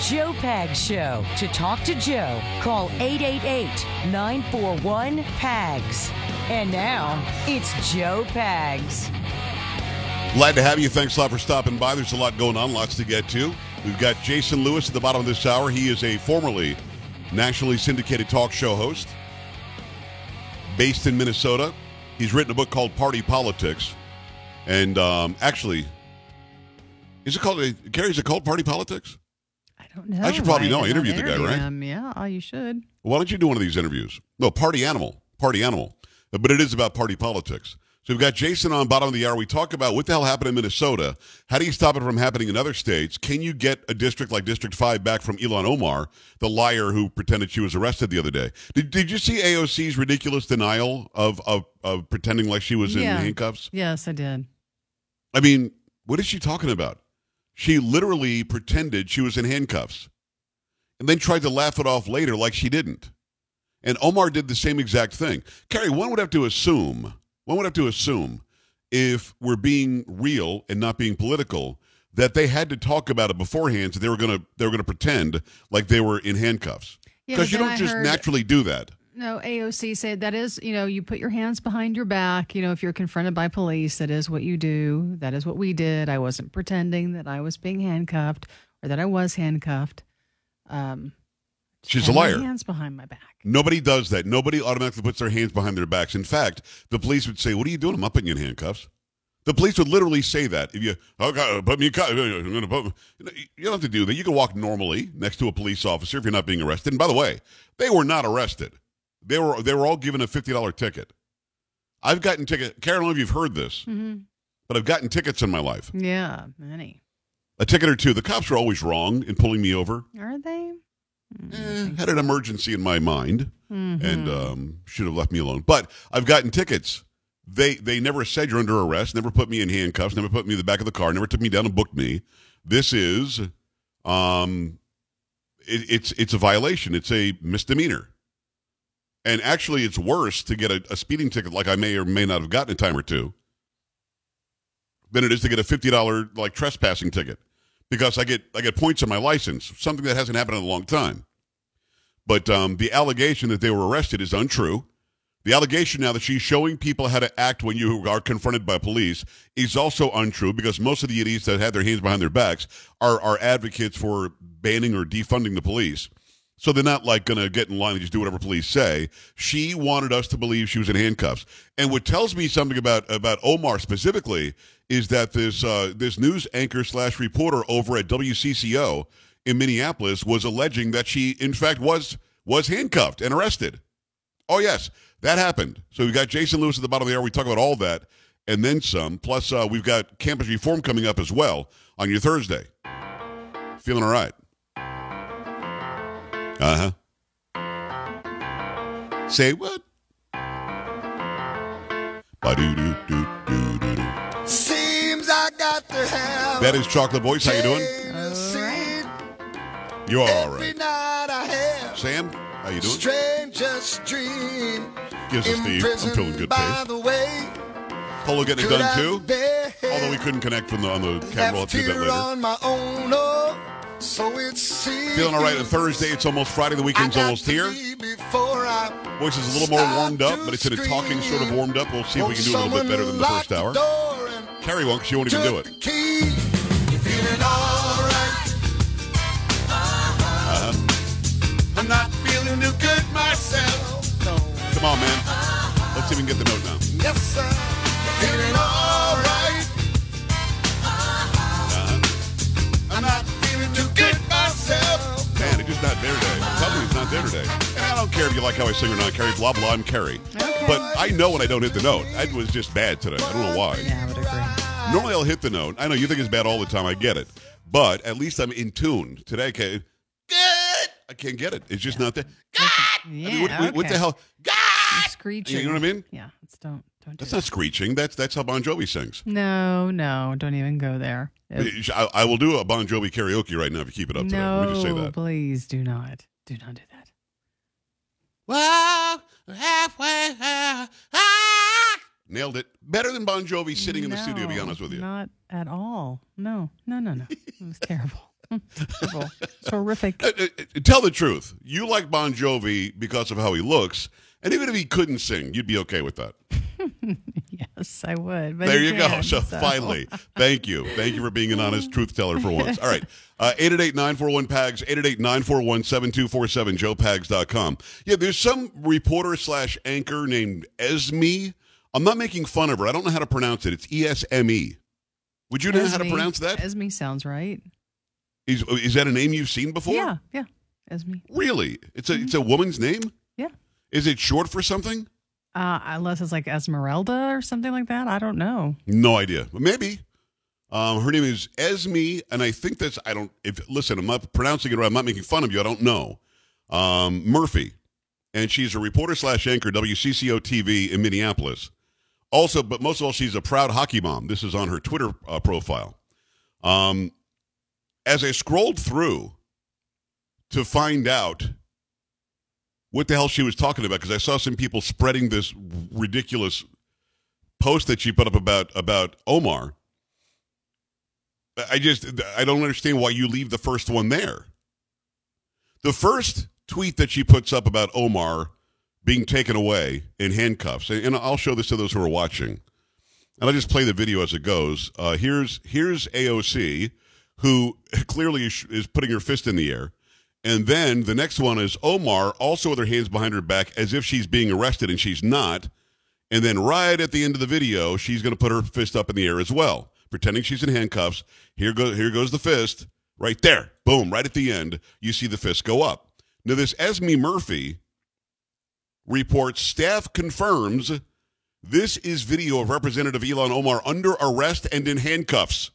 Joe Pag Show. To talk to Joe, call 888 941 PAGS. And now, it's Joe Pags. Glad to have you. Thanks a lot for stopping by. There's a lot going on, lots to get to. We've got Jason Lewis at the bottom of this hour. He is a formerly nationally syndicated talk show host based in Minnesota. He's written a book called Party Politics. And um, actually, is it called, Gary, is it called Party Politics? I don't know. I should probably know. I interviewed the guy, right? him. Yeah, you should. Why don't you do one of these interviews? No, Party Animal. Party Animal. But it is about party politics. So we've got Jason on bottom of the hour. We talk about what the hell happened in Minnesota. How do you stop it from happening in other states? Can you get a district like District 5 back from Ilhan Omar, the liar who pretended she was arrested the other day? Did, did you see AOC's ridiculous denial of, of, of pretending like she was Yeah. in handcuffs? Yes, I did. I mean, what is she talking about? She literally pretended she was in handcuffs and then tried to laugh it off later like she didn't. And Omar did the same exact thing. Carrie, one would have to assume, one would have to assume, if we're being real and not being political, that they had to talk about it beforehand, so they were gonna they were gonna pretend like they were in handcuffs. Because you don't I just heard- naturally do that. No, AOC said that is, you know, you put your hands behind your back. You know, if you're confronted by police, that is what you do. That is what we did. I wasn't pretending that I was being handcuffed or that I was handcuffed. Um, She's a liar. Hands behind my back. Nobody does that. Nobody automatically puts their hands behind their backs. In fact, the police would say, "What are you doing? I'm not putting you in handcuffs." The police would literally say that. If you, okay, put me in, cu- I'm gonna put, you don't have to do that. You can walk normally next to a police officer if you're not being arrested. And by the way, they were not arrested. They were they were all given a fifty dollar ticket. I've gotten ticket. Karen, I don't know if you've heard this, hmm but I've gotten tickets in my life. Yeah, many. A ticket or two. The cops are always wrong in pulling me over. Are they? Mm, Eh, had an emergency in my mind. Mhm. and um, should have left me alone. But I've gotten tickets. They they never said you're under arrest. Never put me in handcuffs. Never put me in the back of the car. Never took me down and booked me. This is, um, it, it's it's a violation. It's a misdemeanor. And actually, it's worse to get a, a speeding ticket, like I may or may not have gotten a time or two, than it is to get a fifty dollar like trespassing ticket, because I get I get points on my license, something that hasn't happened in a long time. But um, the allegation that they were arrested is untrue. The allegation now that she's showing people how to act when you are confronted by police is also untrue because most of the idiots that had their hands behind their backs are, are advocates for banning or defunding the police. So they're not like going to get in line and just do whatever police say. She wanted us to believe she was in handcuffs. And what tells me something about about Omar specifically is that this uh, this news anchor slash reporter over at WCCO in Minneapolis was alleging that she in fact was was handcuffed and arrested. Oh yes, that happened. So we've got Jason Lewis at the bottom of the hour. We talk about all that and then some. Plus, uh, we've got campus reform coming up as well on your Thursday. Feeling all right? Uh huh. Say what? Ba-do-do-do-do-do-do. Seems I got to have That is Chocolate Voice. How you doing? Tennessee. You are all Every right. night I have Sam, how you doing? strangest dream. Give us a Steve. I'm feeling good, By Pace. the way, Polo getting it done I too. Although we couldn't connect from the on the camera, we'll have left to do that here later. So it seems. Feeling all right on Thursday. It's almost Friday. The weekend's almost here. leave Before I Voice is a little more warmed up, but it's in a talking sort of warmed up. We'll see if we can do a little bit better than the first hour. Carrie won't, 'cause she won't even do it. The key. You're feeling all right. Uh-huh. I'm not feeling too good myself. Come on, man. Let's see if we can get the note now. Yes, sir. It's not there today. It's not there today. And I don't care if you like how I sing or not, Carrie. Blah, blah, I'm Carrie. Okay. But I know when I don't hit the note. It was just bad today. I don't know why. Yeah, I would agree. Normally I'll hit the note. I know you think it's bad all the time. I get it. But at least I'm in tune. Today I can't. Good. I can't get it. It's just not there. God. Yeah, I mean, what, what- what the hell? God. Screeching. You know what I mean? Yeah, let's don't don't do That's that. not screeching. That's that's how Bon Jovi sings. No, no, don't even go there. If- I, I will do a Bon Jovi karaoke right now if you keep it up today. Let me just say no, that. please do not. Do not do that. Well, halfway there. Ah! Nailed it. Better than Bon Jovi sitting in the studio, to be honest with you. Not at all. No, no, no, no. It was terrible. Terrible. It's horrific. Uh, uh, uh, Tell the truth. You like Bon Jovi because of how he looks, and even if he couldn't sing, you'd be okay with that. Yes, I would. But There he you go. can't, So, finally, thank you. Thank you for being an honest truth teller for once. All right. Uh, 888-941-PAGS, 888-941-7247, joepags.com. Yeah, there's some reporter slash anchor named Esme. I'm not making fun of her. I don't know how to pronounce it. It's E-S-M-E. Would you know how to pronounce that? Esme sounds right. Is, is that a name you've seen before? Yeah, yeah. Esme. Really? It's a it's a woman's name? Yeah. Is it short for something? Uh, unless it's like Esmeralda or something like that. I don't know. No idea. But maybe. Um, her name is Esme, and I think that's I don't. If listen, I'm not pronouncing it right. I'm not making fun of you. I don't know. Um, Murphy, and she's a reporter slash anchor WCCO TV in Minneapolis. Also, but most of all, she's a proud hockey mom. This is on her Twitter uh, profile. Um, as I scrolled through to find out what the hell she was talking about, because I saw some people spreading this ridiculous post that she put up about about Omar. I just I don't understand why you leave the first one there. The first tweet that she puts up about Omar being taken away in handcuffs, and I'll show this to those who are watching, and I'll just play the video as it goes. Uh, here's here's AOC, who clearly is, is putting her fist in the air, and then the next one is Omar, also with her hands behind her back, as if she's being arrested, and she's not. And then right at the end of the video, she's going to put her fist up in the air as well, pretending she's in handcuffs. Here goes here goes the fist right there. Boom! Right at the end, you see the fist go up. Now this Esme Murphy reports staff confirms this is video of Representative Ilhan Omar under arrest and in handcuffs.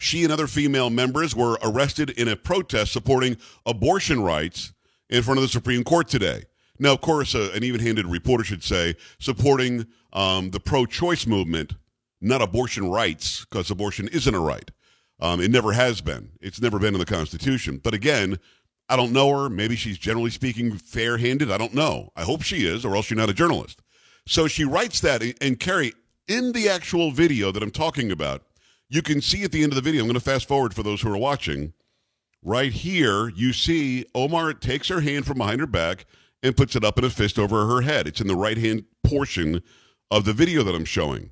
She and other female members were arrested in a protest supporting abortion rights in front of the Supreme Court today. Now, of course, uh, an even handed reporter should say supporting um, the pro choice movement, not abortion rights, because abortion isn't a right. Um, it never has been. It's never been in the Constitution. But again, I don't know her. Maybe she's generally speaking fair handed. I don't know. I hope she is, or else she's not a journalist. So she writes that. And Carrie, in the actual video that I'm talking about, you can see at the end of the video, I'm going to fast forward for those who are watching. Right here, you see Omar takes her hand from behind her back and puts it up in a fist over her head. It's in the right hand portion of the video that I'm showing.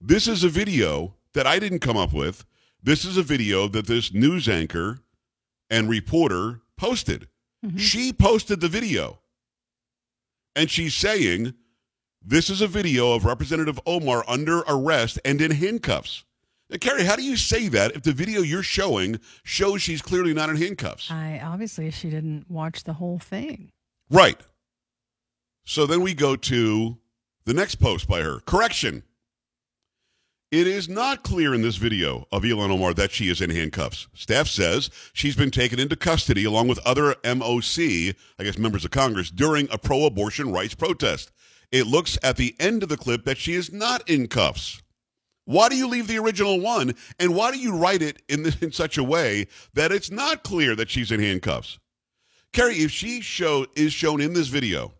This is a video that I didn't come up with. This is a video that this news anchor and reporter posted. Mm-hmm. She posted the video. And she's saying, This is a video of Representative Omar under arrest and in handcuffs. Now, Carrie, how do you say that if the video you're showing shows she's clearly not in handcuffs? I obviously she didn't watch the whole thing. Right. So then we go to the next post by her. Correction. It is not clear in this video of Ilhan Omar that she is in handcuffs. Staff says she's been taken into custody along with other MOC, I guess members of Congress, during a pro abortion rights protest. It looks at the end of the clip that she is not in cuffs. Why do you leave the original one? And why do you write it in, the, in such a way that it's not clear that she's in handcuffs? Carrie, if she show is shown in this video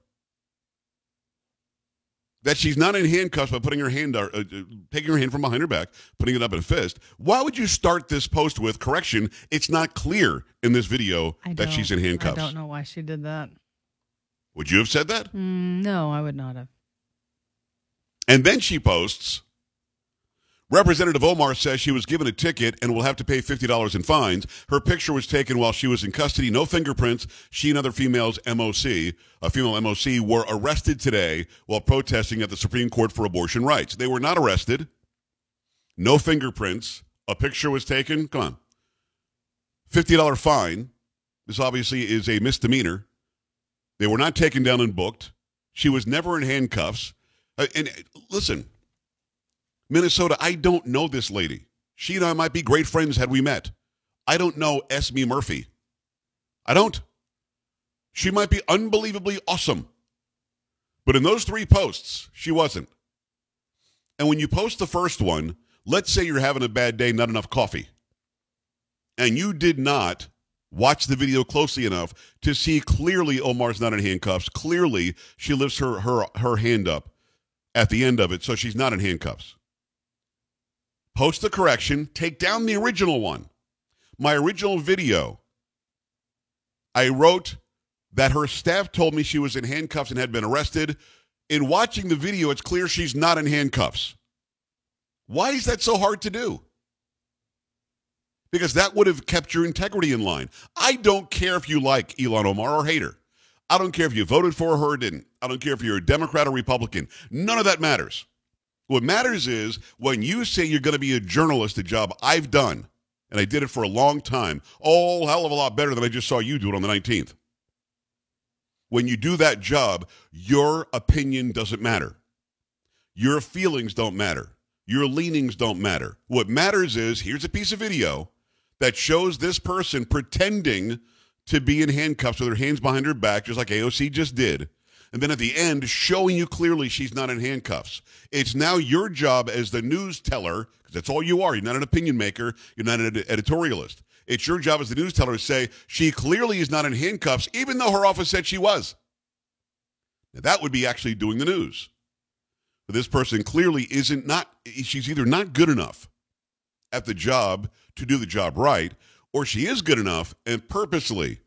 that she's not in handcuffs by putting her hand, uh, uh, taking her hand from behind her back, putting it up in a fist, why would you start this post with correction? It's not clear in this video that she's in handcuffs. I don't know why she did that. Would you have said that? Mm, no, I would not have. And then she posts Representative Omar says she was given a ticket and will have to pay $50 in fines. Her picture was taken while she was in custody. No fingerprints. She and other females, MOC, a female MOC, were arrested today while protesting at the Supreme Court for abortion rights. They were not arrested. No fingerprints. A picture was taken. Come on. $50 fine. This obviously is a misdemeanor. They were not taken down and booked. She was never in handcuffs. Uh, and uh, listen, Minnesota, I don't know this lady. She and I might be great friends had we met. I don't know Esme Murphy. I don't. She might be unbelievably awesome. But in those three posts, she wasn't. And when you post the first one, let's say you're having a bad day, not enough coffee, and you did not watch the video closely enough to see clearly Omar's not in handcuffs. Clearly, she lifts her, her, her hand up at the end of it, so she's not in handcuffs. Post the correction, take down the original one. my original video, I wrote that her staff told me she was in handcuffs and had been arrested. In watching the video, it's clear she's not in handcuffs. Why is that so hard to do? Because that would have kept your integrity in line. I don't care if you like Ilhan Omar or hate her. I don't care if you voted for her or didn't. I don't care if you're a Democrat or Republican. None of that matters. What matters is when you say you're going to be a journalist, a job I've done, and I did it for a long time, oh, hell of a lot better than I just saw you do it on the 19th. When you do that job, your opinion doesn't matter. Your feelings don't matter. Your leanings don't matter. What matters is here's a piece of video that shows this person pretending to be in handcuffs with her hands behind her back, just like AOC just did. And then at the end, showing you clearly she's not in handcuffs. It's now your job as the news teller, because that's all you are. You're not an opinion maker, you're not an ed- editorialist. It's your job as the news teller to say she clearly is not in handcuffs, even though her office said she was. Now, that would be actually doing the news. But this person clearly isn't not, she's either not good enough at the job to do the job right, or she is good enough and purposely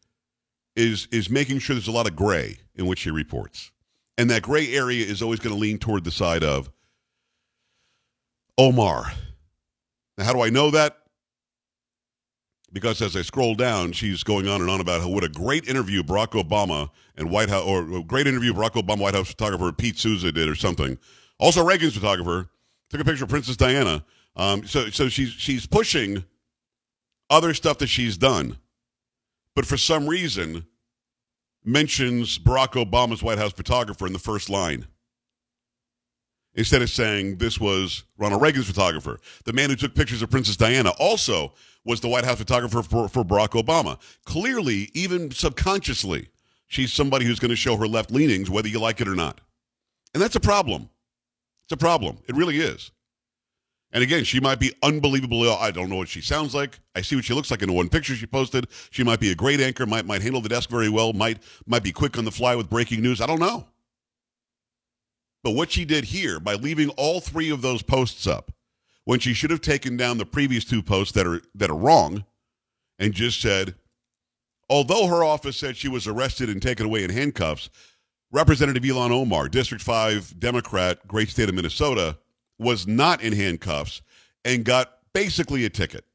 is is making sure there's a lot of gray in which she reports. And that gray area is always going to lean toward the side of Omar. Now, how do I know that? Because as I scroll down, she's going on and on about how what a great interview Barack Obama and White House, or a great interview Barack Obama White House photographer Pete Souza did, or something. Also, Reagan's photographer took a picture of Princess Diana. Um, so, so she's she's pushing other stuff that she's done, but for some reason mentions Barack Obama's White House photographer in the first line. Instead of saying this was Ronald Reagan's photographer. The man who took pictures of Princess Diana also was the White House photographer for, for Barack Obama. Clearly, even subconsciously, she's somebody who's going to show her left leanings, whether you like it or not. And that's a problem. It's a problem. It really is. And again, she might be unbelievably. I don't know what she sounds like. I see what she looks like in the one picture she posted. She might be a great anchor. Might might handle the desk very well. Might might be quick on the fly with breaking news. I don't know. But what she did here by leaving all three of those posts up, when she should have taken down the previous two posts that are that are wrong, and just said, although her office said she was arrested and taken away in handcuffs, Representative Ilhan Omar, District Five Democrat, great state of Minnesota was not in handcuffs and got basically a ticket.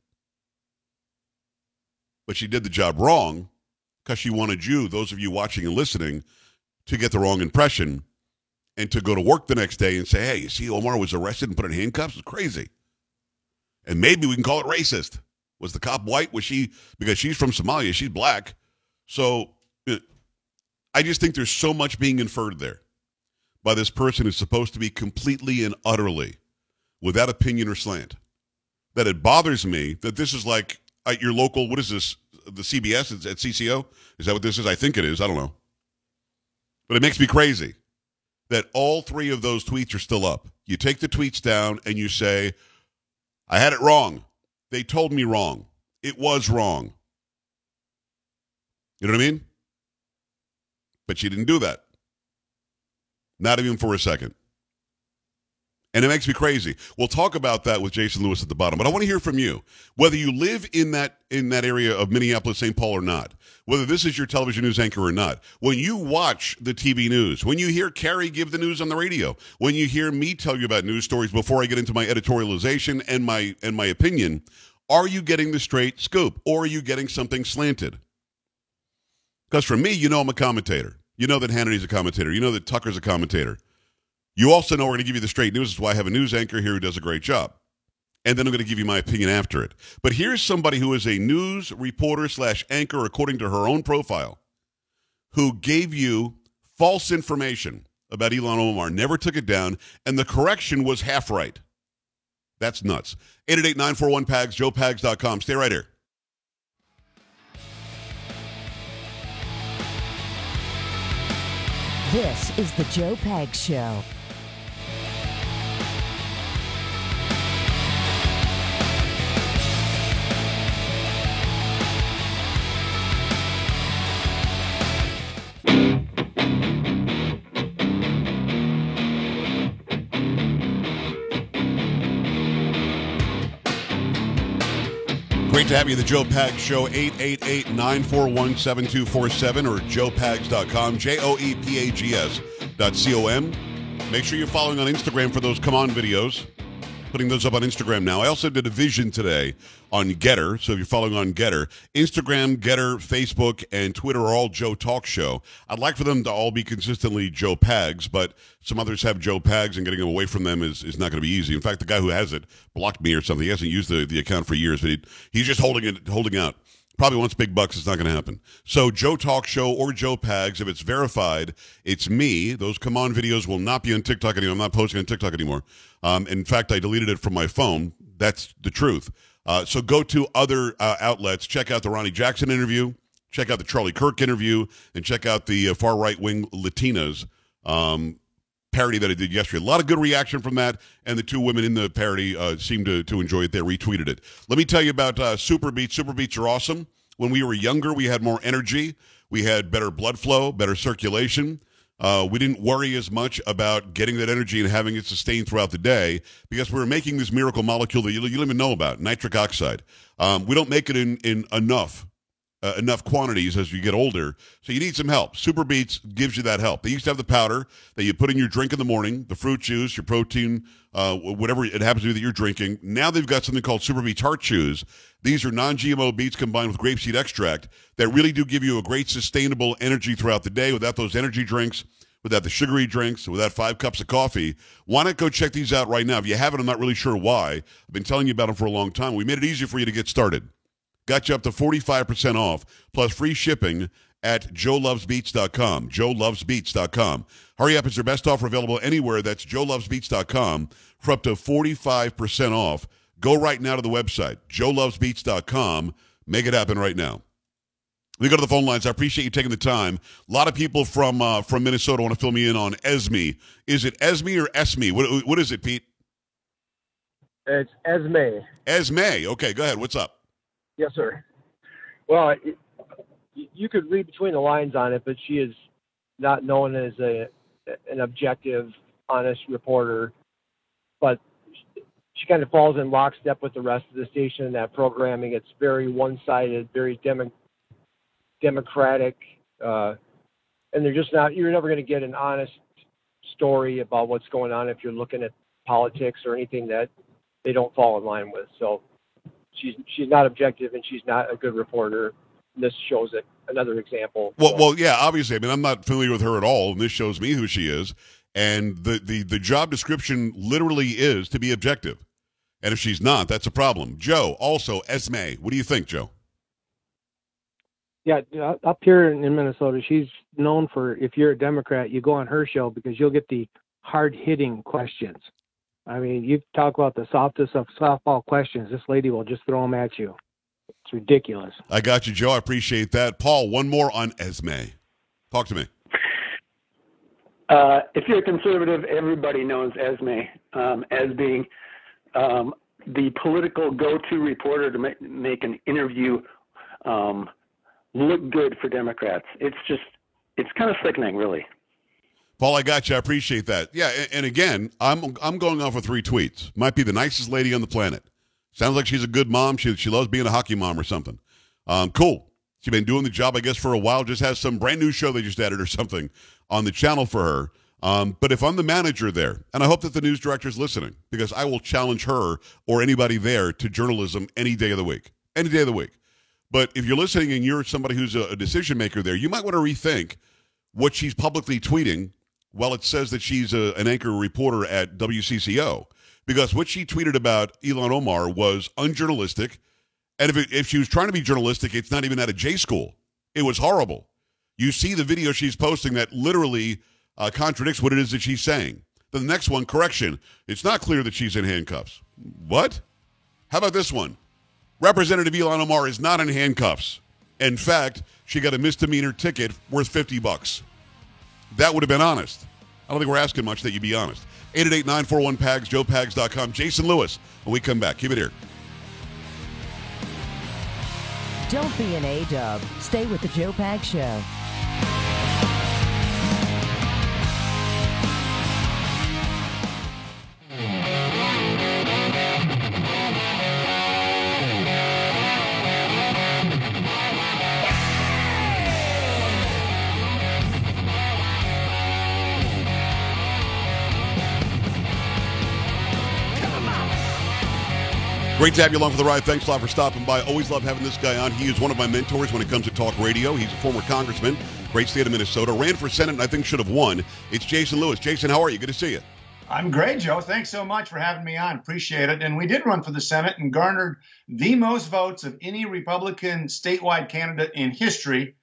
But she did the job wrong because she wanted you, those of you watching and listening, to get the wrong impression and to go to work the next day and say, hey, you see, Omar was arrested and put in handcuffs? It's crazy. And maybe we can call it racist. Was the cop white? Was she, because she's from Somalia, she's black. So eh, I just think there's so much being inferred there by this person who's supposed to be completely and utterly without opinion or slant. That it bothers me that this is like at your local, what is this? The CBS at CCO? Is that what this is? I think it is. I don't know. But it makes me crazy that all three of those tweets are still up. You take the tweets down and you say, I had it wrong. They told me wrong. It was wrong. You know what I mean? But she didn't do that. Not even for a second. And it makes me crazy. We'll talk about that with Jason Lewis at the bottom, but I want to hear from you. Whether you live in that in that area of Minneapolis, St. Paul or not, whether this is your television news anchor or not, when you watch the TV news, when you hear Carrie give the news on the radio, when you hear me tell you about news stories before I get into my editorialization and my and my opinion, are you getting the straight scoop or are you getting something slanted? Because for me, you know I'm a commentator. You know that Hannity's a commentator. You know that Tucker's a commentator. You also know we're going to give you the straight news. That's why I have a news anchor here who does a great job. And then I'm going to give you my opinion after it. But here's somebody who is a news reporter slash anchor, according to her own profile, who gave you false information about Ilhan Omar, never took it down, and the correction was half right. That's nuts. 888 941 PAGS, joepags.com. Stay right here. This is the Joe Pags Show. Great to have you, the Joe Pags Show, 888 941 7247 or joepags.com, J O E P A G S dot C O M. Make sure you're following on Instagram for those come on videos. Putting those up on Instagram now. I also did a vision today on GETTR. So if you're following on GETTR, Instagram, GETTR, Facebook, and Twitter are all Joe Talk Show. I'd like for them to all be consistently Joe Pags, but some others have Joe Pags, and getting them away from them is, is not going to be easy. In fact, the guy who has it blocked me or something. He hasn't used the, the account for years, but he, he's just holding it holding out probably wants big bucks. It's not going to happen. So Joe Talk Show or Joe Pags, if it's verified, it's me. Those come on videos will not be on TikTok anymore. I'm not posting on TikTok anymore. Um, in fact, I deleted it from my phone. That's the truth. Uh, so go to other uh, outlets. Check out the Ronny Jackson interview. Check out the Charlie Kirk interview, and check out the uh, far right wing Latinas um, parody that I did yesterday. A lot of good reaction from that, and the two women in the parody uh, seemed to, to enjoy it. They retweeted it. Let me tell you about uh, Super Beets. Super Beets are awesome. When we were younger, we had more energy, we had better blood flow, better circulation. Uh, we didn't worry as much about getting that energy and having it sustained throughout the day because we were making this miracle molecule that you, you don't even know about, nitric oxide. Um, we don't make it in, in enough uh, enough quantities as you get older. So you need some help. Super Beets gives you that help. They used to have the powder that you put in your drink in the morning, the fruit juice, your protein, uh, whatever it happens to be that you're drinking. Now they've got something called Super Beets Heart Chews. These are non-GMO beets combined with grapeseed extract that really do give you a great sustainable energy throughout the day without those energy drinks without the sugary drinks, without five cups of coffee. Why not go check these out right now? If you haven't, I'm not really sure why. I've been telling you about them for a long time. We made it easy for you to get started. Got you up to 45% off plus free shipping at joelovesbeets.com. joelovesbeets.com. Hurry up, it's your best offer available anywhere. That's joelovesbeets.com for up to 45% off. Go right now to the website, joelovesbeets.com. Make it happen right now. We go to the phone lines. I appreciate you taking the time. A lot of people from uh, from Minnesota want to fill me in on Esme. Is it Esme or Esme? What, what is it, Pete? It's Esme. Esme. Okay, go ahead. What's up? Yes, sir. Well, it, you could read between the lines on it, but she is not known as a an objective, honest reporter. But she kind of falls in lockstep with the rest of the station in that programming. It's very one-sided, very demo, democratic, uh, and they're just not. You're never going to get an honest story about what's going on if you're looking at politics or anything that they don't fall in line with. So she's she's not objective and she's not a good reporter. And This shows it. Another example. Well, so. well, yeah. Obviously, I mean, I'm not familiar with her at all, and this shows me who she is. And the the the job description literally is to be objective. And if she's not, that's a problem. Joe, also Esme, what do you think, Joe? Yeah, up here in Minnesota, she's known for if you're a Democrat, you go on her show because you'll get the hard hitting questions. I mean, you talk about the softest of softball questions. This lady will just throw them at you. It's ridiculous. I got you, Joe. I appreciate that. Paul, one more on Esme. Talk to me. Uh, if you're a conservative, everybody knows Esme um, as being um, the political go-to reporter to make, make an interview um, look good for Democrats. It's just, it's kind of sickening, really. Paul, I got you. I appreciate that. Yeah, and, again, I'm I'm going off with three tweets. Might be the nicest lady on the planet. Sounds like she's a good mom. She she loves being a hockey mom or something. Um, cool. She's been doing the job, I guess, for a while. Just has some brand new show they just added or something on the channel for her. Um, but if I'm the manager there, and I hope that the news director is listening, because I will challenge her or anybody there to journalism any day of the week, any day of the week. But if you're listening and you're somebody who's a, a decision maker there, you might want to rethink what she's publicly tweeting well, it says that she's a, an anchor reporter at WCCO because what she tweeted about Ilhan Omar was unjournalistic. And if, it, if she was trying to be journalistic, it's not even at a J school. It was horrible. You see the video she's posting that literally uh, contradicts what it is that she's saying. The next one, correction. It's not clear that she's in handcuffs. What? How about this one? Representative Ilhan Omar is not in handcuffs. In fact, she got a misdemeanor ticket worth 50 bucks. That would have been honest. I don't think we're asking much that you be honest. 888-941-PAGS, joepags.com. Jason Lewis, when we come back. Keep it here. Don't be an A-dub. Stay with the Joe Pags Show. Great to have you along for the ride. Thanks a lot for stopping by. Always love having this guy on. He is one of my mentors when it comes to talk radio. He's a former congressman, great state of Minnesota, ran for Senate, and I think should have won. It's Jason Lewis. Jason, how are you? Good to see you. I'm great, Joe. Thanks so much for having me on. Appreciate it. And we did run for the Senate and garnered the most votes of any Republican statewide candidate in history.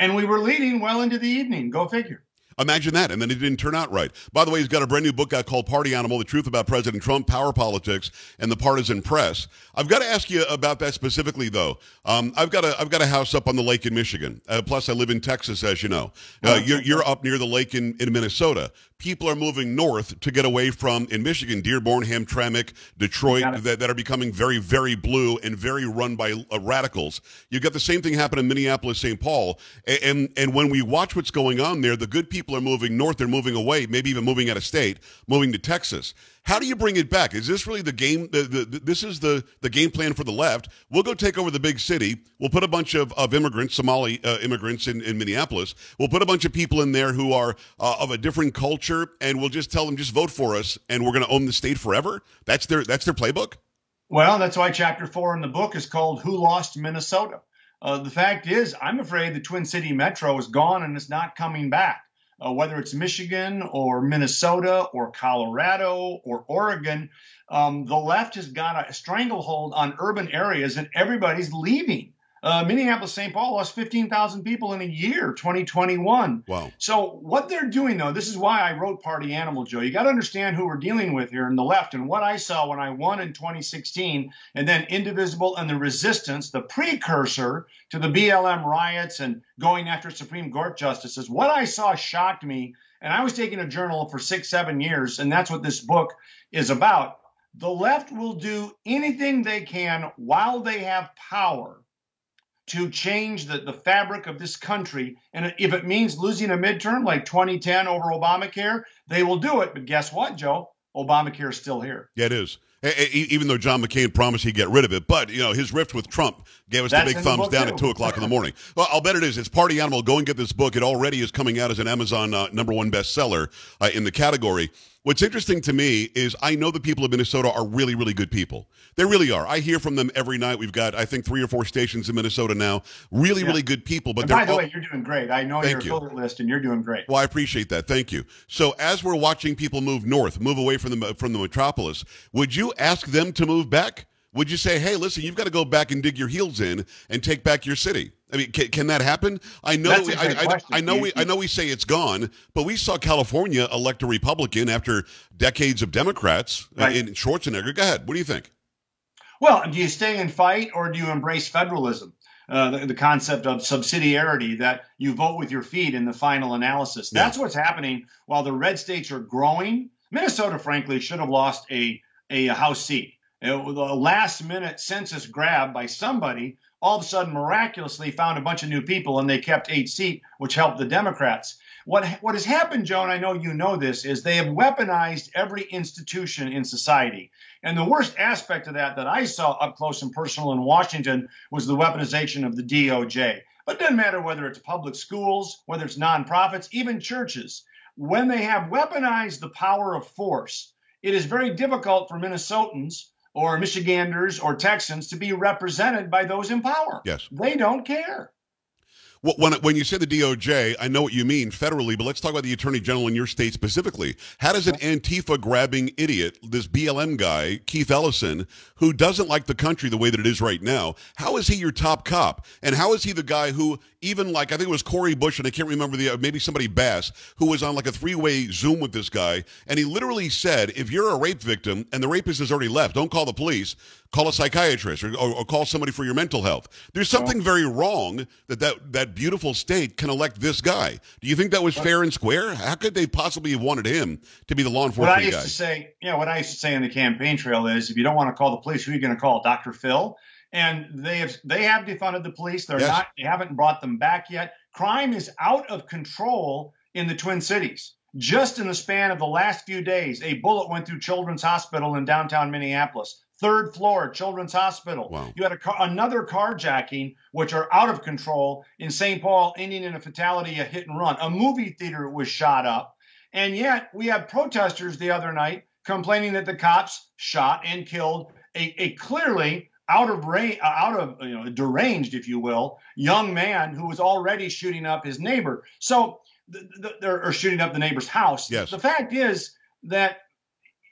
And we were leading well into the evening. Go figure. Imagine that. And then it didn't turn out right. By the way, he's got a brand new book out called Party Animal The Truth About President Trump, Power Politics, and the Partisan Press. I've got to ask you about that specifically, though. Um, I've, got a, I've got a house up on the lake in Michigan. Uh, plus, I live in Texas, as you know. Uh, you're, you're up near the lake in, in Minnesota. People are moving north to get away from, in Michigan, Dearborn, Hamtramck, Detroit, that, that are becoming very, very blue and very run by uh, radicals. You've got the same thing happen in Minneapolis, St. Paul. And, and, and when we watch what's going on there, the good people are moving north, they're moving away, maybe even moving out of state, moving to Texas. How do you bring it back? Is this really the game? The, the, this is the, the game plan for the left. We'll go take over the big city. We'll put a bunch of, of immigrants, Somali uh, immigrants in, in Minneapolis. We'll put a bunch of people in there who are uh, of a different culture, and we'll just tell them, just vote for us, and we're going to own the state forever. That's their that's their playbook. Well, that's why chapter four in the book is called "Who Lost Minnesota." Uh, the fact is, I'm afraid the Twin City Metro is gone and it's not coming back uh, whether it's Michigan or Minnesota or Colorado or Oregon, um, the left has got a stranglehold on urban areas and everybody's leaving. Uh, Minneapolis St. Paul lost 15,000 people in a year, 2021. Wow. So, what they're doing, though, this is why I wrote Party Animal, Joe. You got to understand who we're dealing with here in the left and what I saw when I won in 2016, and then Indivisible and the Resistance, the precursor to the BLM riots and going after Supreme Court justices. What I saw shocked me, and I was taking a journal for six, seven years, and that's what this book is about. The left will do anything they can while they have power to change the, the fabric of this country. And if it means losing a midterm like 2010 over Obamacare, they will do it. But guess what, Joe? Obamacare is still here. Yeah, it is. Even though John McCain promised he'd get rid of it, but you know his rift with Trump gave us That's the big thumbs the down too. at two o'clock in the morning. Well, I'll bet it is. It's Party Animal. Go and get this book. It already is coming out as an Amazon uh, number one bestseller uh, in the category. What's interesting to me is I know the people of Minnesota are really, really good people. They really are. I hear from them every night. We've got, I think, three or four stations in Minnesota now. Really, yeah. really good people. But by the all... way, you're doing great. I know your affiliate list, and you're doing great. Well, I appreciate that. Thank you. So, as we're watching people move north, move away from the from the metropolis, would you ask them to move back? Would you say, "Hey, listen, you've got to go back and dig your heels in and take back your city"? I mean, can, can that happen? I know. We, I, I, I, know. We, I know. We say it's gone, but we saw California elect a Republican after decades of Democrats right. in Schwarzenegger. Go ahead. What do you think? Well, do you stay and fight, or do you embrace federalism? Uh, the, the, concept of subsidiarity that you vote with your feet in the final analysis. That's yeah. what's happening while the red states are growing. Minnesota, frankly, should have lost a a House seat. It was a last minute census grab by somebody all of a sudden miraculously found a bunch of new people and they kept eight seat, which helped the Democrats. What what has happened, Joan? I know you know this, is they have weaponized every institution in society. And the worst aspect of that that I saw up close and personal in Washington was the weaponization of the DOJ. But it doesn't matter whether it's public schools, whether it's nonprofits, even churches. When they have weaponized the power of force, it is very difficult for Minnesotans or Michiganders or Texans to be represented by those in power. Yes. They don't care. When, when you say the DOJ, I know what you mean federally, but let's talk about the Attorney General in your state specifically. How does an Antifa grabbing idiot, this BLM guy, Keith Ellison, who doesn't like the country the way that it is right now, how is he your top cop? And how is he the guy who, even like, I think it was Cori Bush, and I can't remember the, uh, maybe somebody Bass, who was on like a three way Zoom with this guy, and he literally said, if you're a rape victim and the rapist has already left, don't call the police call a psychiatrist or, or, or, call somebody for your mental health. There's something very wrong that, that that beautiful state can elect this guy. Do you think that was fair and square? How could they possibly have wanted him to be the law enforcement what I used guy? To say, yeah, what I used to say in the campaign trail is, if you don't want to call the police, who are you going to call? Dr. Phil. And they have they have defunded the police. They're yes. not. They haven't brought them back yet. Crime is out of control in the Twin Cities. Just in the span of the last few days, a bullet went through Children's Hospital in downtown Minneapolis third floor Children's Hospital. Wow. You had a car, another carjacking, which are out of control in St. Paul, ending in a fatality, a hit and run. A movie theater was shot up, and yet we had protesters the other night complaining that the cops shot and killed a, a clearly out of range, uh, out of you know deranged, if you will, young man who was already shooting up his neighbor. So they're shooting up the neighbor's house. Yes. The fact is that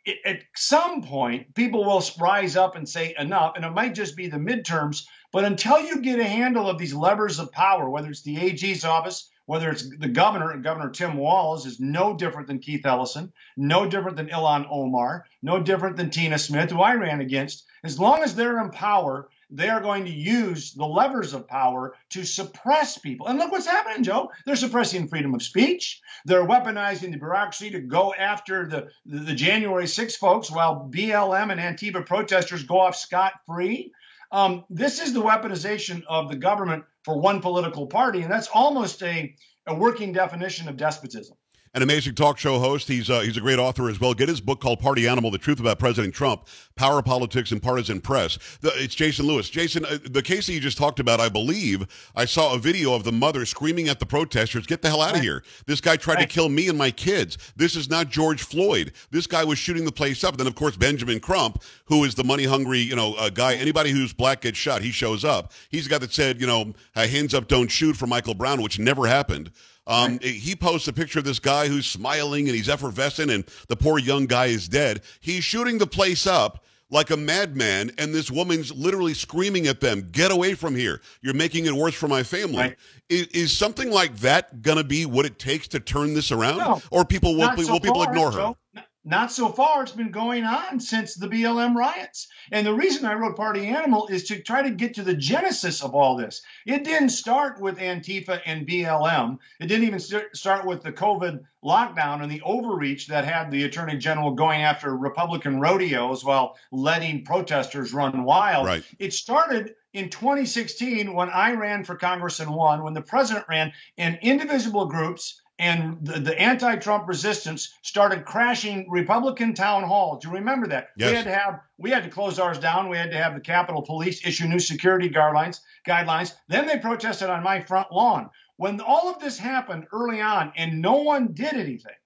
it, at some point people will rise up and say enough, and it might just be the midterms. But until you get a handle of these levers of power, whether it's the AG's office, whether it's the governor, and Governor Tim Walz is no different than Keith Ellison, no different than Ilhan Omar, no different than Tina Smith, who I ran against. As long as they're in power, they are going to use the levers of power to suppress people. And look what's happening, Joe. They're suppressing freedom of speech. They're weaponizing the bureaucracy to go after the, the, January 6 folks while BLM and Antifa protesters go off scot free. Um, this is the weaponization of the government for one political party, and that's almost a, a working definition of despotism an amazing talk show host. He's uh, he's a great author as well. Get his book called Party Animal: The Truth About President Trump, Power Politics and Partisan Press. The, it's Jason Lewis. Jason, uh, the case that you just talked about, I believe I saw a video of the mother screaming at the protesters, "Get the hell out of here! This guy tried to kill me and my kids. This is not George Floyd. This guy was shooting the place up." And then, of course, Benjamin Crump, who is the money hungry, you know, uh, guy. Anybody who's black gets shot. He shows up. He's the guy that said, you know, hands up, don't shoot for Michael Brown, which never happened. Um, right. He posts a picture of this guy who's smiling and he's effervescent, and the poor young guy is dead. He's shooting the place up like a madman, and this woman's literally screaming at them, "Get away from here! You're making it worse for my family." Right. Is, is, something like that going to be what it takes to turn this around, no, or people will, so will people far, ignore her? So, not so far. It's been going on since the BLM riots. And the reason I wrote Party Animal is to try to get to the genesis of all this. It didn't start with Antifa and BLM. It didn't even start with the COVID lockdown and the overreach that had the Attorney General going after Republican rodeos while letting protesters run wild. Right. It started in 2016 when I ran for Congress and won, when the president ran, and indivisible groups and the, the, anti-Trump resistance started crashing Republican town halls. Do you remember that? Yes. We had to have we had to close ours down. We had to have the Capitol Police issue new security guidelines. Guidelines. Then they protested on my front lawn. When all of this happened early on, and no one did anything,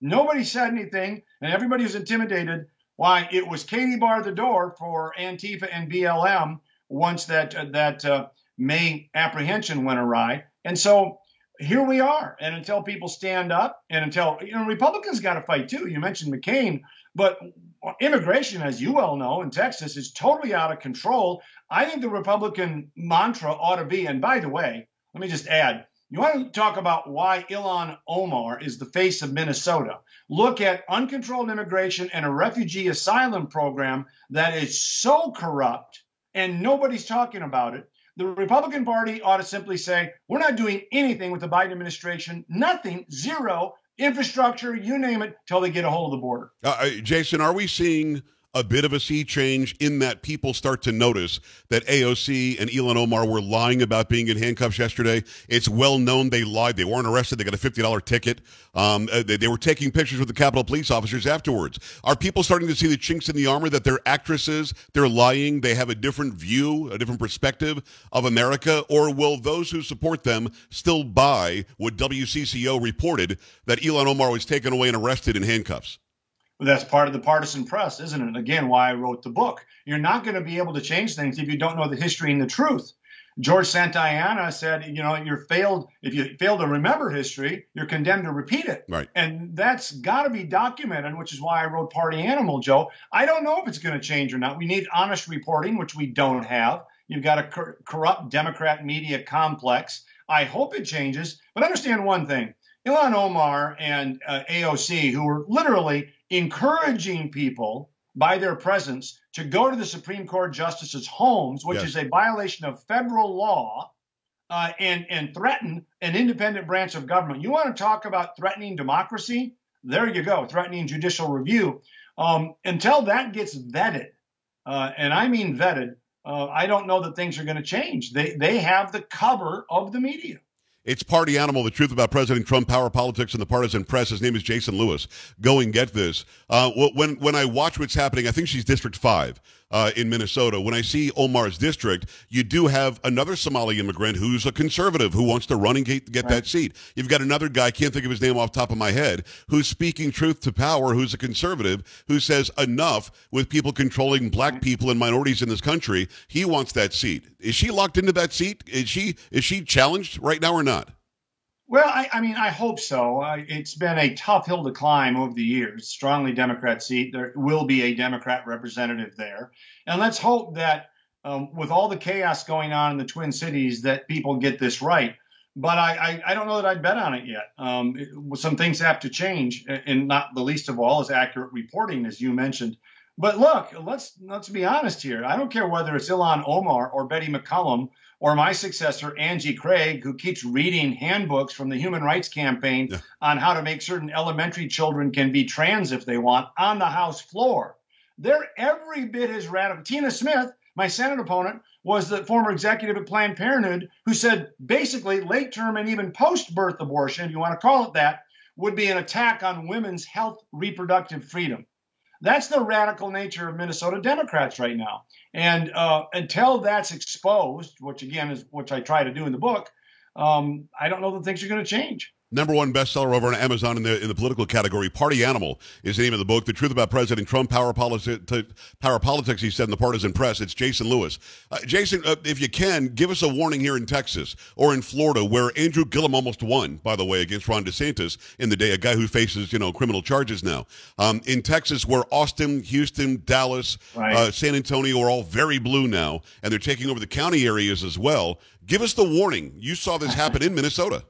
nobody said anything, and everybody was intimidated. Why? It was Katie barred the door for Antifa and BLM once that uh, that uh, May apprehension went awry, and so here we are. And until people stand up and until, you know, Republicans got to fight too. You mentioned McCain, but immigration, as you well know, in Texas is totally out of control. I think the Republican mantra ought to be, and by the way, let me just add, you want to talk about why Ilhan Omar is the face of Minnesota. Look at uncontrolled immigration and a refugee asylum program that is so corrupt and nobody's talking about it the Republican Party ought to simply say, we're not doing anything with the Biden administration, nothing, zero, infrastructure, you name it, till they get a hold of the border. Uh, uh Jason, are we seeing a bit of a sea change in that people start to notice that AOC and Ilhan Omar were lying about being in handcuffs yesterday. It's well known they lied. They weren't arrested. They got a $50 ticket. Um, uh, they, they, were taking pictures with the Capitol Police officers afterwards. Are people starting to see the chinks in the armor that they're actresses, they're lying, they have a different view, a different perspective of America? Or will those who support them still buy what WCCO reported that Ilhan Omar was taken away and arrested in handcuffs? That's part of the partisan press, isn't it? Again, why I wrote the book. You're not going to be able to change things if you don't know the history and the truth. George Santayana said, you know, you're failed if you fail to remember history, you're condemned to repeat it. Right. And that's got to be documented, which is why I wrote Party Animal, Joe. I don't know if it's going to change or not. We need honest reporting, which we don't have. You've got a cor- corrupt Democrat media complex. I hope it changes, but understand one thing: Ilhan Omar and uh, AOC, who were literally encouraging people by their presence to go to the Supreme Court justices' homes, which yes. is a violation of federal law, uh, and and threaten an independent branch of government. You want to talk about threatening democracy? There you go, threatening judicial review. Um, until that gets vetted, uh, and I mean vetted, uh, I don't know that things are going to change. They they have the cover of the media. It's Party Animal, the truth about President Trump, power politics, and the partisan press. His name is Jason Lewis. Go and get this. Uh, when, when I watch what's happening, I think she's District 5. Uh, in Minnesota. When I see Omar's district, you do have another Somali immigrant who's a conservative who wants to run and get, get right. that seat. You've got another guy, I can't think of his name off top of my head, who's speaking truth to power, who's a conservative, who says enough with people controlling black people and minorities in this country. He wants that seat. Is she locked into that seat? Is she is she challenged right now or not? Well, I, I mean, I hope so. Uh, it's been a tough hill to climb over the years. Strongly Democrat seat. There will be a Democrat representative there, and let's hope that um, with all the chaos going on in the Twin Cities, that people get this right. But I, I, I don't know that I'd bet on it yet. Um, it, some things have to change, and not the least of all is accurate reporting, as you mentioned. But look, let's let's be honest here. I don't care whether it's Ilhan Omar or Betty McCollum or my successor, Angie Craig, who keeps reading handbooks from the Human Rights Campaign yeah. on how to make certain elementary children can be trans if they want on the House floor. They're every bit as radical. Tina Smith, my Senate opponent, was the former executive at Planned Parenthood who said basically late term and even post birth abortion, if you want to call it that, would be an attack on women's health reproductive freedom. That's the radical nature of Minnesota Democrats right now. And uh, until that's exposed, which again is which I try to do in the book, um, I don't know that things are going to change. Number one bestseller over on Amazon in the in the political category. Party Animal is the name of the book. The truth about President Trump, power politics, power politics. He said in the partisan press. It's Jason Lewis. Uh, Jason, uh, if you can, give us a warning here in Texas or in Florida, where Andrew Gillum almost won, by the way, against Ron DeSantis in the day. A guy who faces you know criminal charges now. Um, in Texas, where Austin, Houston, Dallas, right. uh, San Antonio are all very blue now, and they're taking over the county areas as well. Give us the warning. You saw this happen in Minnesota.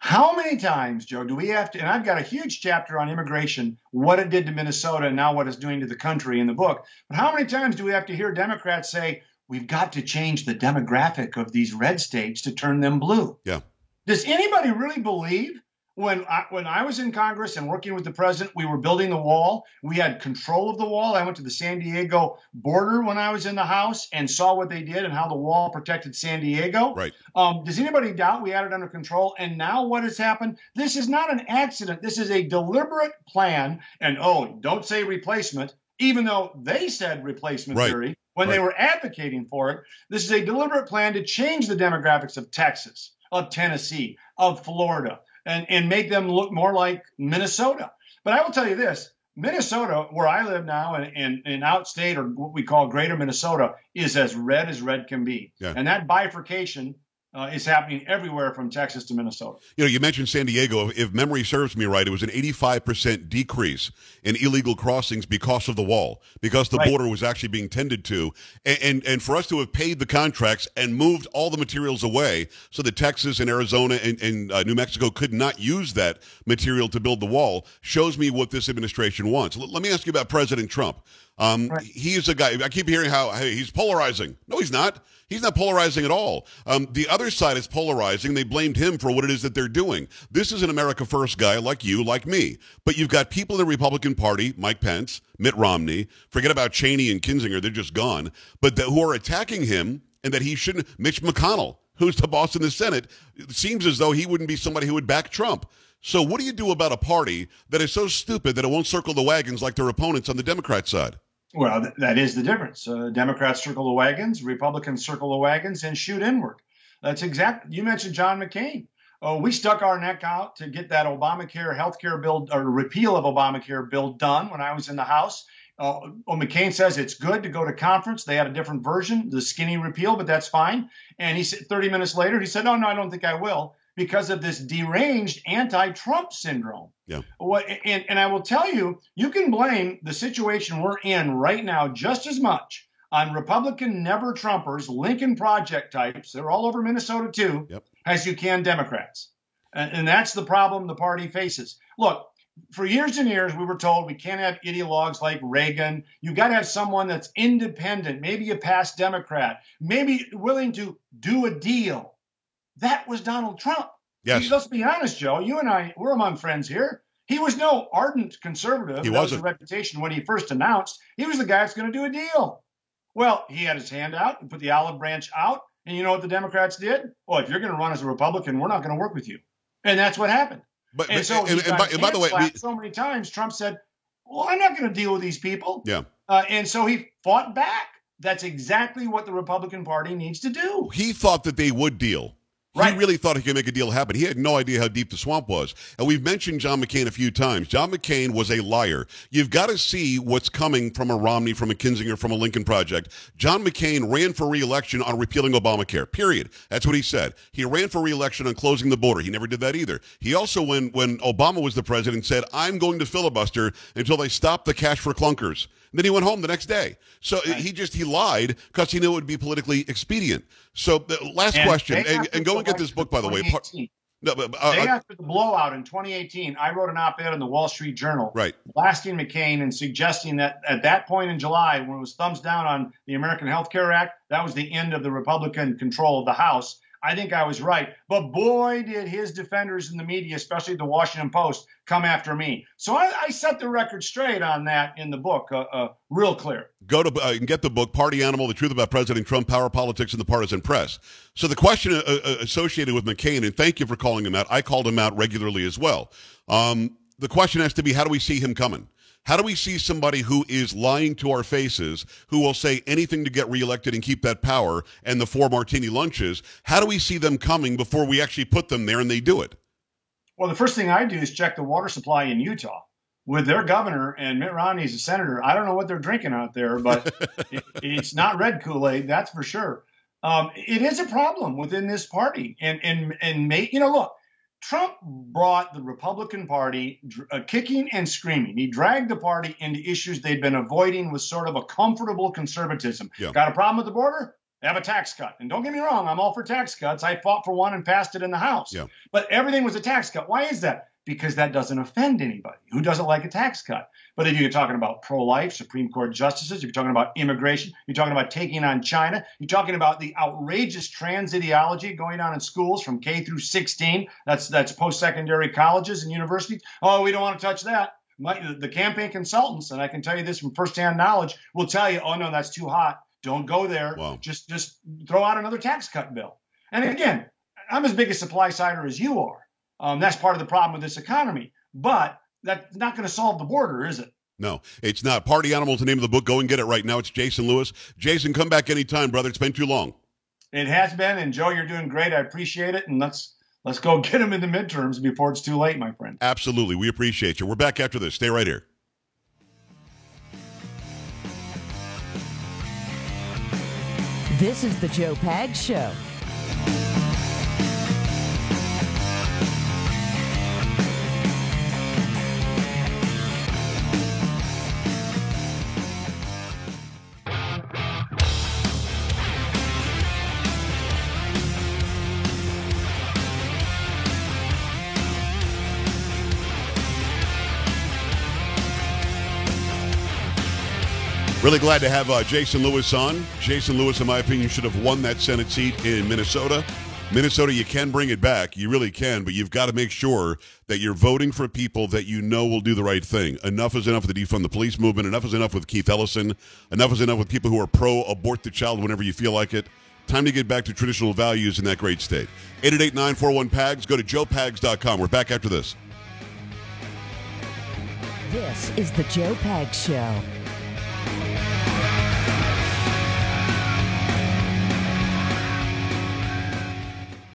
How many times, Joe, do we have to? And I've got a huge chapter on immigration, what it did to Minnesota, and now what it's doing to the country in the book. But how many times do we have to hear Democrats say, we've got to change the demographic of these red states to turn them blue? Yeah. Does anybody really believe when I, when I was in Congress and working with the president, we were building the wall. We had control of the wall. I went to the San Diego border when I was in the House and saw what they did and how the wall protected San Diego. Right. Um, does anybody doubt we had it under control? And now what has happened? This is not an accident. This is a deliberate plan. And oh, don't say replacement, even though they said replacement right. theory when right. they were advocating for it. This is a deliberate plan to change the demographics of Texas, of Tennessee, of Florida and, and make them look more like Minnesota. But I will tell you this Minnesota, where I live now, and, and, and outstate or what we call greater Minnesota, is as red as red can be. Yeah. And that bifurcation uh, is happening everywhere from Texas to Minnesota. You know, you mentioned San Diego. If memory serves me right, it was an 85% decrease in illegal crossings because of the wall, because the right. border was actually being tended to. And, and, and, for us to have paid the contracts and moved all the materials away so that Texas and Arizona and, and uh, New Mexico could not use that material to build the wall shows me what this administration wants. L- let me ask you about President Trump. Um, right. He's a guy, I keep hearing how hey, he's polarizing. No, he's not. He's not polarizing at all. Um, the other side is polarizing. They blamed him for what it is that they're doing. This is an America First guy like you, like me. But you've got people in the Republican Party, Mike Pence, Mitt Romney, forget about Cheney and Kinzinger, they're just gone, but the, who are attacking him and that he shouldn't, Mitch McConnell, who's the boss in the Senate, it seems as though he wouldn't be somebody who would back Trump. So, what do you do about a party that is so stupid that it won't circle the wagons like their opponents on the Democrat side? Well, th- that is the difference. Uh, Democrats circle the wagons, Republicans circle the wagons and shoot inward. That's exactly. You mentioned John McCain. Oh, we stuck our neck out to get that Obamacare health care bill or repeal of Obamacare bill done when I was in the House. Uh, McCain says it's good to go to conference. They had a different version, the skinny repeal, but that's fine. And he said 30 minutes later, he said, "No, no, I don't think I will." Because of this deranged anti-Trump syndrome. Yeah. What and, and I will tell you, you can blame the situation we're in right now just as much on Republican never Trumpers, Lincoln Project types, they're all over Minnesota too, yep. as you can Democrats. And, and that's the problem the party faces. Look, for years and years, we were told we can't have ideologues like Reagan. You got to have someone that's independent, maybe a past Democrat, maybe willing to do a deal. That was Donald Trump. Yes. Let's be honest, Joe. You and I, we're among friends here. He was no ardent conservative. He wasn't. Was reputation when he first announced. He was the guy that's going to do a deal. Well, he had his hand out and put the olive branch out. And you know what the Democrats did? Well, if you're going to run as a Republican, we're not going to work with you. And that's what happened. But, and but, so and, and, by, by, the way, we, so many times, Trump said, Well, I'm not going to deal with these people. Yeah. Uh, and so he fought back. That's exactly what the Republican Party needs to do. He thought that they would deal. Right. He really thought he could make a deal happen. He had no idea how deep the swamp was. And we've mentioned John McCain a few times. John McCain was a liar. You've got to see what's coming from a Romney, from a Kinzinger, from a Lincoln Project. John McCain ran for reelection on repealing Obamacare, period. That's what he said. He ran for reelection on closing the border. He never did that either. He also, when, when Obama was the president, said, I'm going to filibuster until they stop the cash for clunkers. And then he went home the next day. So he just he lied because he knew it would be politically expedient. So the last And question, and, and go and get this book by the way. Par- 2018, no, but, uh, Day uh, after the blowout in 2018, I wrote an op-ed in the Wall Street Journal, right. blasting McCain and suggesting that at that point in July, when it was thumbs down on the American Health Care Act, that was the end of the Republican control of the House. I think I was right. But boy, did his defenders in the media, especially the Washington Post, come after me. So I, I set the record straight on that in the book, uh, uh, real clear. Go to uh, and get the book "Party Animal: The Truth About President Trump, Power Politics, and the Partisan Press." So the question uh, uh, associated with McCain, and thank you for calling him out. I called him out regularly as well. Um, the question has to be: How do we see him coming? How do we see somebody who is lying to our faces, who will say anything to get reelected and keep that power and the four martini lunches? How do we see them coming before we actually put them there and they do it? Well, the first thing I do is check the water supply in Utah with their governor and Mitt Romney's a senator. I don't know what they're drinking out there, but it, it's not red Kool Aid, that's for sure. Um, it is a problem within this party, and and and may, you know, look, Trump brought the Republican Party uh, kicking and screaming. He dragged the party into issues they'd been avoiding with sort of a comfortable conservatism. Yeah. Got a problem with the border? Have a tax cut. And don't get me wrong, I'm all for tax cuts. I fought for one and passed it in the House. Yeah. But everything was a tax cut. Why is that? Because that doesn't offend anybody. Who doesn't like a tax cut? But if you're talking about pro life, Supreme Court justices, if you're talking about immigration, you're talking about taking on China, you're talking about the outrageous trans ideology going on in schools from K through 16, that's, that's post secondary colleges and universities. Oh, we don't want to touch that. My, the campaign consultants, and I can tell you this from firsthand knowledge, will tell you, oh, no, that's too hot. Don't go there. Wow. Just just throw out another tax cut bill. And again, I'm as big a supply sider as you are. Um, that's part of the problem with this economy. But that's not going to solve the border, is it? No, it's not. Party Animal is the name of the book. Go and get it right now. It's Jason Lewis. Jason, come back anytime, brother. It's been too long. It has been, and Joe, you're doing great. I appreciate it, and let's let's go get them in the midterms before it's too late, my friend. Absolutely. We appreciate you. We're back after this. Stay right here. This is the Joe Pag Show. Really glad to have uh, Jason Lewis on. Jason Lewis, in my opinion, should have won that Senate seat in Minnesota. Minnesota, you can bring it back. You really can, but you've got to make sure that you're voting for people that you know will do the right thing. Enough is enough with the defund the police movement. Enough is enough with Keith Ellison. Enough is enough with people who are pro abort the child whenever you feel like it. Time to get back to traditional values in that great state. 888 941 PAGS. Go to joepags.com. We're back after this. This is the Joe Pag Show.